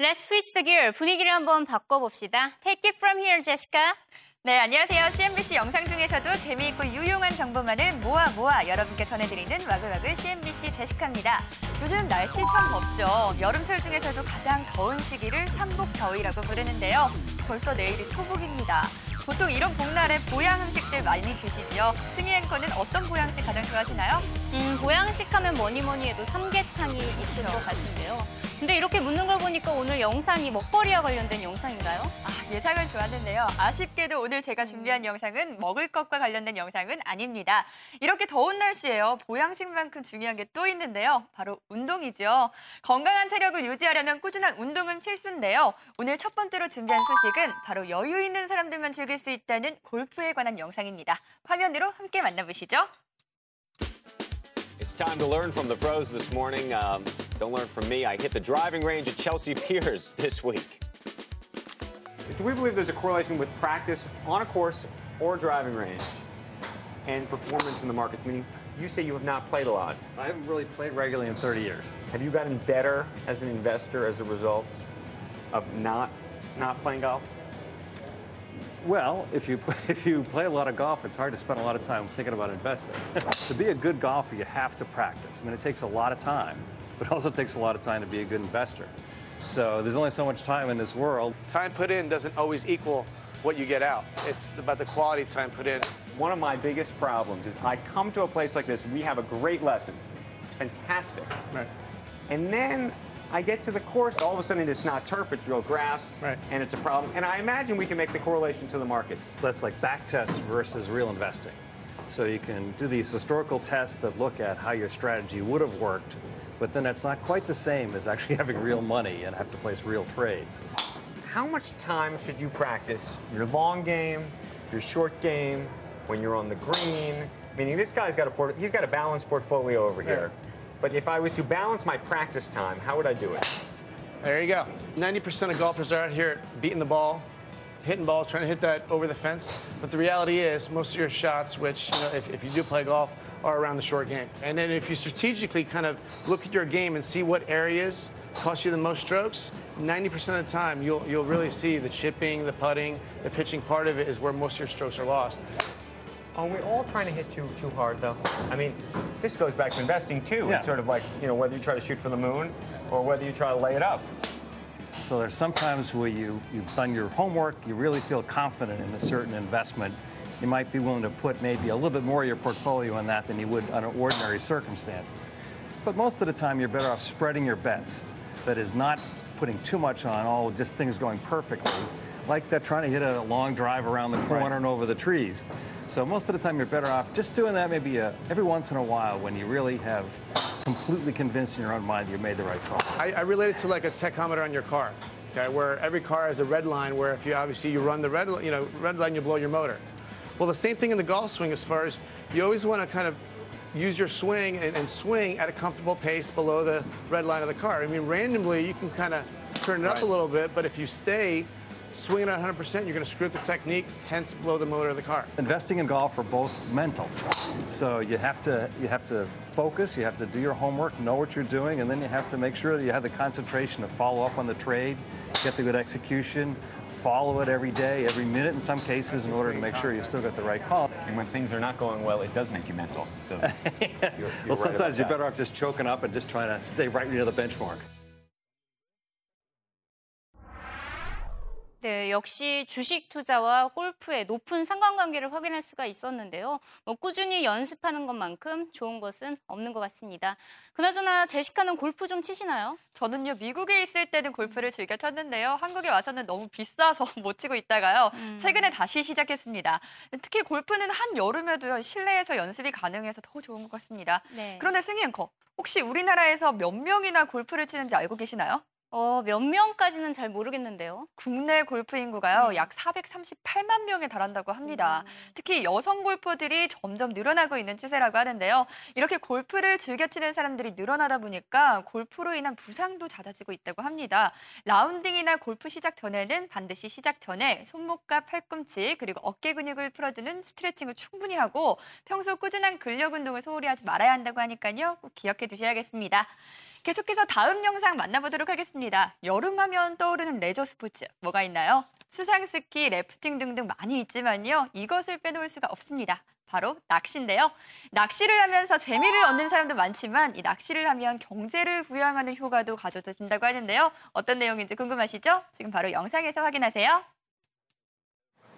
Let's switch the gear. 분위기를 한번 바꿔봅시다. Take it from here, Jessica. 네, 안녕하세요. CNBC 영상 중에서도 재미있고 유용한 정보만을 모아 모아 여러분께 전해드리는 와글와글 CNBC 제시카입니다. 요즘 날씨 참 덥죠. 여름철 중에서도 가장 더운 시기를 삼복 더위라고 부르는데요. 벌써 내일이 초복입니다. 보통 이런 복날에 보양 음식들 많이 드시죠? 승희 앵커는 어떤 보양식 가장 좋아하시나요? 음, 보양식 하면 뭐니 뭐니 해도 삼계탕이 있을 것 같은데요. 근데 이렇게 묻는 걸 보니까 오늘 영상이 먹거리와 관련된 영상인가요? 아, 예상을 좋았는데요. 아쉽게도 오늘 제가 준비한 영상은 먹을 것과 관련된 영상은 아닙니다. 이렇게 더운 날씨에요. 보양식만큼 중요한 게 또 있는데요. 바로 운동이죠. 건강한 체력을 유지하려면 꾸준한 운동은 필수인데요. 오늘 첫 번째로 준비한 소식은 바로 여유 있는 사람들만 즐길 수 있다는 골프에 관한 영상입니다. 화면으로 함께 만나보시죠. It's time to learn from the pros this morning. Um, don't learn from me. I hit the driving range at Chelsea Piers this week. Do we believe there's a correlation with practice on a course or driving range and performance in the markets? Meaning, you say you have not played a lot. I haven't really played regularly in 30 years. Have you gotten better as an investor as a result of not not playing golf? Well, if you if you play a lot of golf, it's hard to spend a lot of time thinking about investing. to be a good golfer, you have to practice. I mean, it takes a lot of time, but it also takes a lot of time to be a good investor. So there's only so much time in this world. Time put in doesn't always equal what you get out. It's about the quality time put in. One of my biggest problems is I come to a place like this, we have a great lesson. It's fantastic. Right. And then I get to the course, all of a sudden it's not turf, it's real grass, Right. and it's a problem. And I imagine we can make the correlation to the markets. That's like back tests versus real investing. So you can do these historical tests that look at how your strategy would have worked, but then that's not quite the same as actually having real money and have to place real trades. How much time should you practice your long game, your short game, when you're on the green? Meaning, this guy's got a port- he's got a balanced portfolio over here. But if I was to balance my practice time, how would I do it? There you go. 90% of golfers are out here beating the ball, hitting balls, trying to hit that over the fence. But the reality is, most of your shots, which, you know, if, if you do play golf, are around the short game. And then if you strategically kind of look at your game and see what areas cost you the most strokes, 90% of the time you'll, you'll really see the chipping, the putting, the pitching part of it is where most of your strokes are lost. Oh, Are we all trying to hit too too hard though? I mean, this goes back to investing too. Yeah. It's sort of like you know whether you try to shoot for the moon or whether you try to lay it up. So there's sometimes where you, you've done your homework, you really feel confident in a certain investment. You might be willing to put maybe a little bit more of your portfolio in that than you would under ordinary circumstances. But most of the time, you're better off spreading your bets. That is not putting too much on all just things going perfectly, like that trying to hit a long drive around the corner and over the trees. So most of the time, you're better off just doing that maybe uh, every once in a while when you really have completely convinced in your own mind you made the right call. I, I relate it to like a tachometer on your car, okay, where every car has a red line where if you obviously you run the red, you know, red line, you blow your motor. Well, the same thing in the golf swing as far as you always want to kind of use your swing and, and swing at a comfortable pace below the red line of the car. I mean, randomly you can kind of turn it up a little bit, but if you stay swinging at 100%, you're going to screw up the technique, hence blow the motor of the car. investing in golf are both mental. So you have to you have to focus, you have to do your homework, know what you're doing, and then you have to make sure that you have the concentration to follow up on the trade, get the good execution, follow it every day, every minute in some cases in order to make sure you still got the right call. And when things are not going well, it does make you mental. So you're, you're Well, sometimes you're better off just choking up and just trying to stay right near the benchmark. 네, 역시 주식 투자와 골프의 높은 상관관계를 확인할 수가 있었는데요. 뭐 꾸준히 연습하는 것만큼 좋은 것은 없는 것 같습니다. 그나저나 제시카는 골프 좀 치시나요? 저는요 미국에 있을 때는 골프를 즐겨 쳤는데요 한국에 와서는 너무 비싸서 못 치고 있다가요 최근에 다시 시작했습니다 특히 골프는 한 여름에도요 실내에서 연습이 가능해서 더 좋은 것 같습니다 네. 그런데 승희 앵커 혹시 우리나라에서 몇 명이나 골프를 치는지 알고 계시나요? 어, 몇 명까지는 잘 모르겠는데요. 국내 골프 인구가요 네. 약 438만 명에 달한다고 합니다. 특히 여성 골퍼들이 점점 늘어나고 있는 추세라고 하는데요. 이렇게 골프를 즐겨 치는 사람들이 늘어나다 보니까 골프로 인한 부상도 잦아지고 있다고 합니다. 라운딩이나 골프 시작 전에는 반드시 시작 전에 손목과 팔꿈치 그리고 어깨 근육을 풀어주는 스트레칭을 충분히 하고 평소 꾸준한 근력 운동을 소홀히 하지 말아야 한다고 하니까요. 꼭 기억해 두셔야겠습니다. 계속해서 다음 영상 만나보도록 하겠습니다. 여름하면 떠오르는 레저 스포츠 뭐가 있나요? 수상 스키, 래프팅 등등 많이 있지만요. 이것을 빼놓을 수가 없습니다. 바로 낚시인데요. 낚시를 하면서 재미를 얻는 사람도 많지만 이 낚시를 하면 경제를 부양하는 효과도 가져다 준다고 하는데요. 어떤 내용인지 궁금하시죠? 지금 바로 영상에서 확인하세요.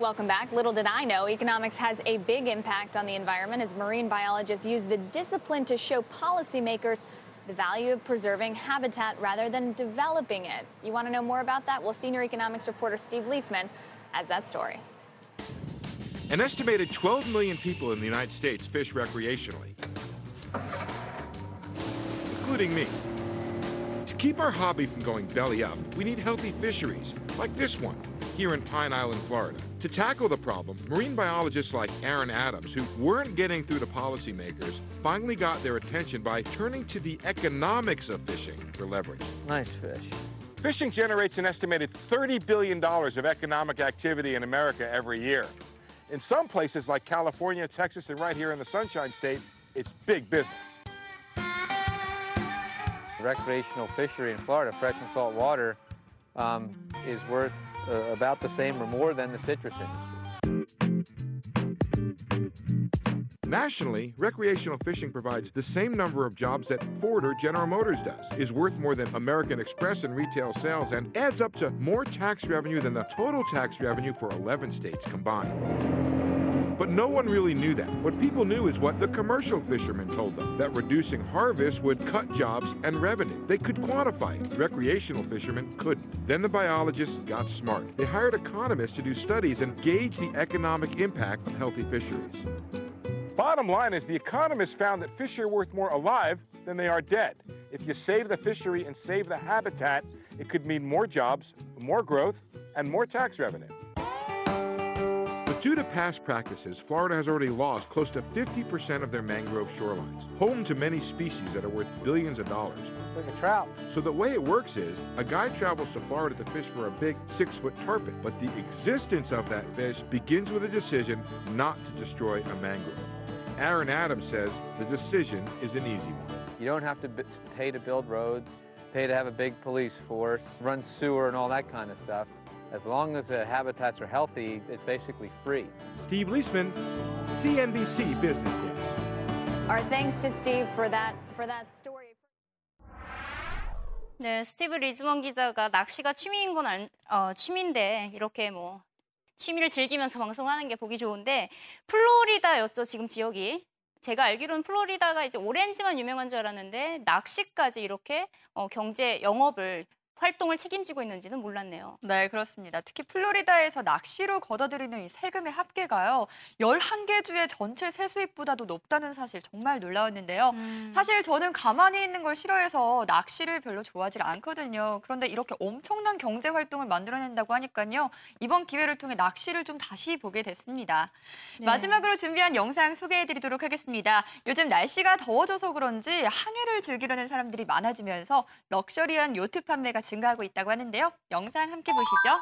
Welcome back. Little did I know, economics has a big impact on the environment as marine biologists use the discipline to show policymakers the value of preserving habitat rather than developing it. You want to know more about that? Well, senior economics reporter Steve Liesman has that story. An estimated 12 million people in the United States fish recreationally, including me. To keep our hobby from going belly up, we need healthy fisheries, like this one, here in Pine Island, Florida. To tackle the problem, marine biologists like Aaron Adams, who weren't getting through to policymakers, finally got their attention by turning to the economics of fishing for leverage. Nice fish. Fishing generates an estimated $30 billion of economic activity in America every year. In some places like California, Texas, and right here in the Sunshine State, it's big business. recreational fishery in Florida, fresh and salt water, um, is worth uh, about the same or more than the citrus industry. Nationally, recreational fishing provides the same number of jobs that Ford or General Motors does, is worth more than American Express in retail sales, and adds up to more tax revenue than the total tax revenue for 11 states combined. But no one really knew that. What people knew is what the commercial fishermen told them that reducing harvest would cut jobs and revenue. They could quantify it. Recreational fishermen couldn't. Then the biologists got smart. They hired economists to do studies and gauge the economic impact of healthy fisheries. Bottom line is the economists found that fish are worth more alive than they are dead. If you save the fishery and save the habitat, it could mean more jobs, more growth, and more tax revenue. Due to past practices, Florida has already lost close to 50% of their mangrove shorelines, home to many species that are worth billions of dollars. Look at trout. So the way it works is a guy travels to Florida to fish for a big six foot tarpon, but the existence of that fish begins with a decision not to destroy a mangrove. Aaron Adams says the decision is an easy one. You don't have to b- pay to build roads, pay to have a big police force, run sewer and all that kind of stuff. As long as the habitats are healthy, it's basically free. Steve Leisman, CNBC Business News. Our thanks to Steve for that for that story. 네, 스티브 리즈먼 기자가 낚시가 취미인 건 알, 어, 취미인데 이렇게 뭐 취미를 즐기면서 방송을 하는 게 보기 좋은데 플로리다였죠 지금 지역이 제가 알기로는 플로리다가 이제 오렌지만 유명한 줄 알았는데 낚시까지 이렇게 어, 경제 영업을 활동을 책임지고 있는지는 몰랐네요. 네, 그렇습니다. 특히 플로리다에서 낚시로 걷어들이는 이 세금의 합계가요. 11개 주의 전체 세수입보다도 높다는 사실 정말 놀라웠는데요. 음. 사실 저는 가만히 있는 걸 싫어해서 낚시를 별로 좋아하지 않거든요. 그런데 이렇게 엄청난 경제 활동을 만들어낸다고 하니까요. 이번 기회를 통해 낚시를 좀 다시 보게 됐습니다. 네. 마지막으로 준비한 영상 소개해드리도록 하겠습니다. 요즘 날씨가 더워져서 그런지 항해를 즐기려는 사람들이 많아지면서 럭셔리한 요트 판매가 증가하고 있다고 하는데요. 영상 함께 보시죠.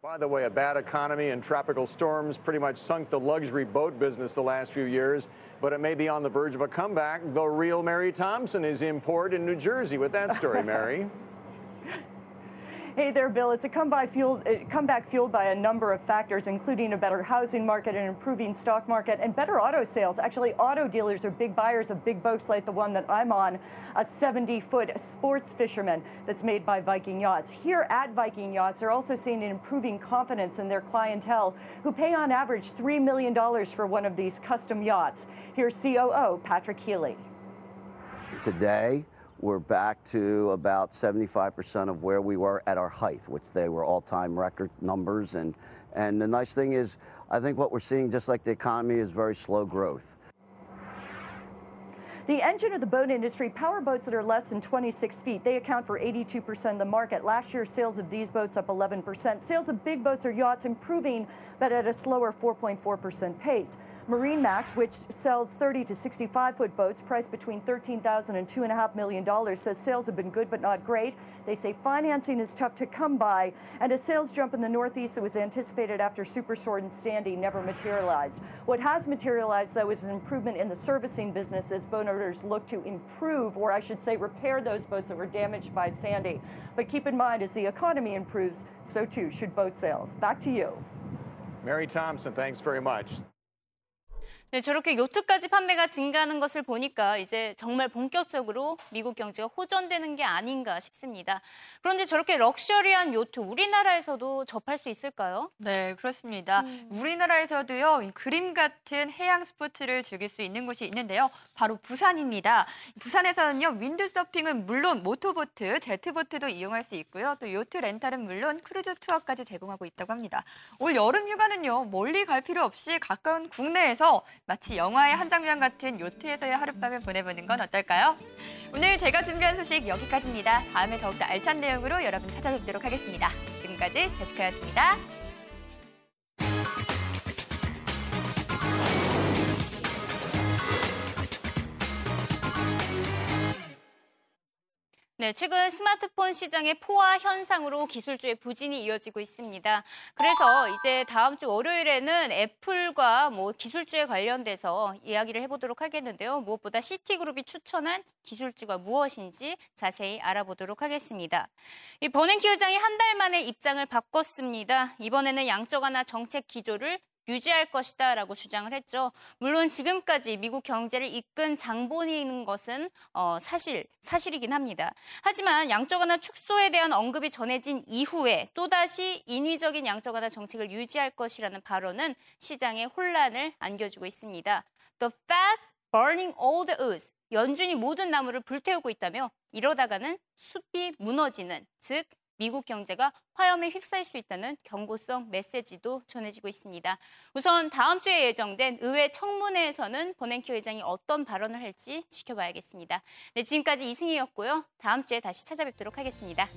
By the way, a bad economy and tropical storms pretty much sunk the luxury boat business the last few years, but it may be on the verge of a comeback. The real Mary Thompson is in port in New Jersey with that story, Mary. Hey there, Bill. It's a comeback fueled, uh, comeback fueled by a number of factors, including a better housing market, an improving stock market, and better auto sales. Actually, auto dealers are big buyers of big boats like the one that I'm on, a 70 foot sports fisherman that's made by Viking Yachts. Here at Viking Yachts are also seeing an improving confidence in their clientele, who pay on average $3 million for one of these custom yachts. Here's COO Patrick Healey. Today, we're back to about 75% of where we were at our height, which they were all-time record numbers. And, and the nice thing is, I think what we're seeing, just like the economy, is very slow growth. The engine of the boat industry, power boats that are less than 26 feet, they account for 82% of the market. Last year, sales of these boats up 11%. Sales of big boats or yachts improving, but at a slower 4.4% pace. Marine Max, which sells 30 to 65 foot boats priced between $13,000 and $2.5 million, says sales have been good but not great. They say financing is tough to come by, and a sales jump in the Northeast that was anticipated after Superstorm Sandy never materialized. What has materialized, though, is an improvement in the servicing business as boat owners look to improve, or I should say, repair those boats that were damaged by Sandy. But keep in mind, as the economy improves, so too should boat sales. Back to you. Mary Thompson, thanks very much. 네, 저렇게 요트까지 판매가 증가하는 것을 보니까 이제 정말 본격적으로 미국 경제가 호전되는 게 아닌가 싶습니다. 그런데 저렇게 럭셔리한 요트 우리나라에서도 접할 수 있을까요? 네, 그렇습니다. 우리나라에서도요, 이 그림 같은 해양 스포츠를 즐길 수 있는 곳이 있는데요. 바로 부산입니다. 부산에서는요, 윈드서핑은 물론 모토보트, 제트보트도 이용할 수 있고요. 또 요트 렌탈은 물론 크루즈 투어까지 제공하고 있다고 합니다. 올 여름 휴가는요, 멀리 갈 필요 없이 가까운 국내에서 마치 영화의 한 장면 같은 요트에서의 하룻밤을 보내보는 건 어떨까요? 오늘 제가 준비한 소식 여기까지입니다. 다음에 더욱더 알찬 내용으로 여러분 찾아뵙도록 하겠습니다. 지금까지 제시카였습니다. 네, 최근 스마트폰 시장의 포화 현상으로 기술주의 부진이 이어지고 있습니다. 그래서 이제 다음 주 월요일에는 애플과 뭐 기술주에 관련돼서 이야기를 해보도록 하겠는데요. 무엇보다 시티그룹이 추천한 기술주가 무엇인지 자세히 알아보도록 하겠습니다. 이 버냉키 의장이 한 달 만에 입장을 바꿨습니다. 이번에는 양적 완화 정책 기조를 유지할 것이다 라고 주장을 했죠. 물론 지금까지 미국 경제를 이끈 장본인인 것은 어, 사실 사실이긴 합니다. 하지만 양적 완화 축소에 대한 언급이 전해진 이후에 또다시 인위적인 양적 완화 정책을 유지할 것이라는 발언은 시장에 혼란을 안겨주고 있습니다. The fast burning all the woods. 연준이 모든 나무를 불태우고 있다며 이러다가는 숲이 무너지는 즉 미국 경제가 화염에 휩싸일 수 있다는 경고성 메시지도 전해지고 있습니다. 우선 다음 주에 예정된 의회 청문회에서는 버냉키 의장이 어떤 발언을 할지 지켜봐야겠습니다. 네, 지금까지 이승희였고요. 다음 주에 다시 찾아뵙도록 하겠습니다.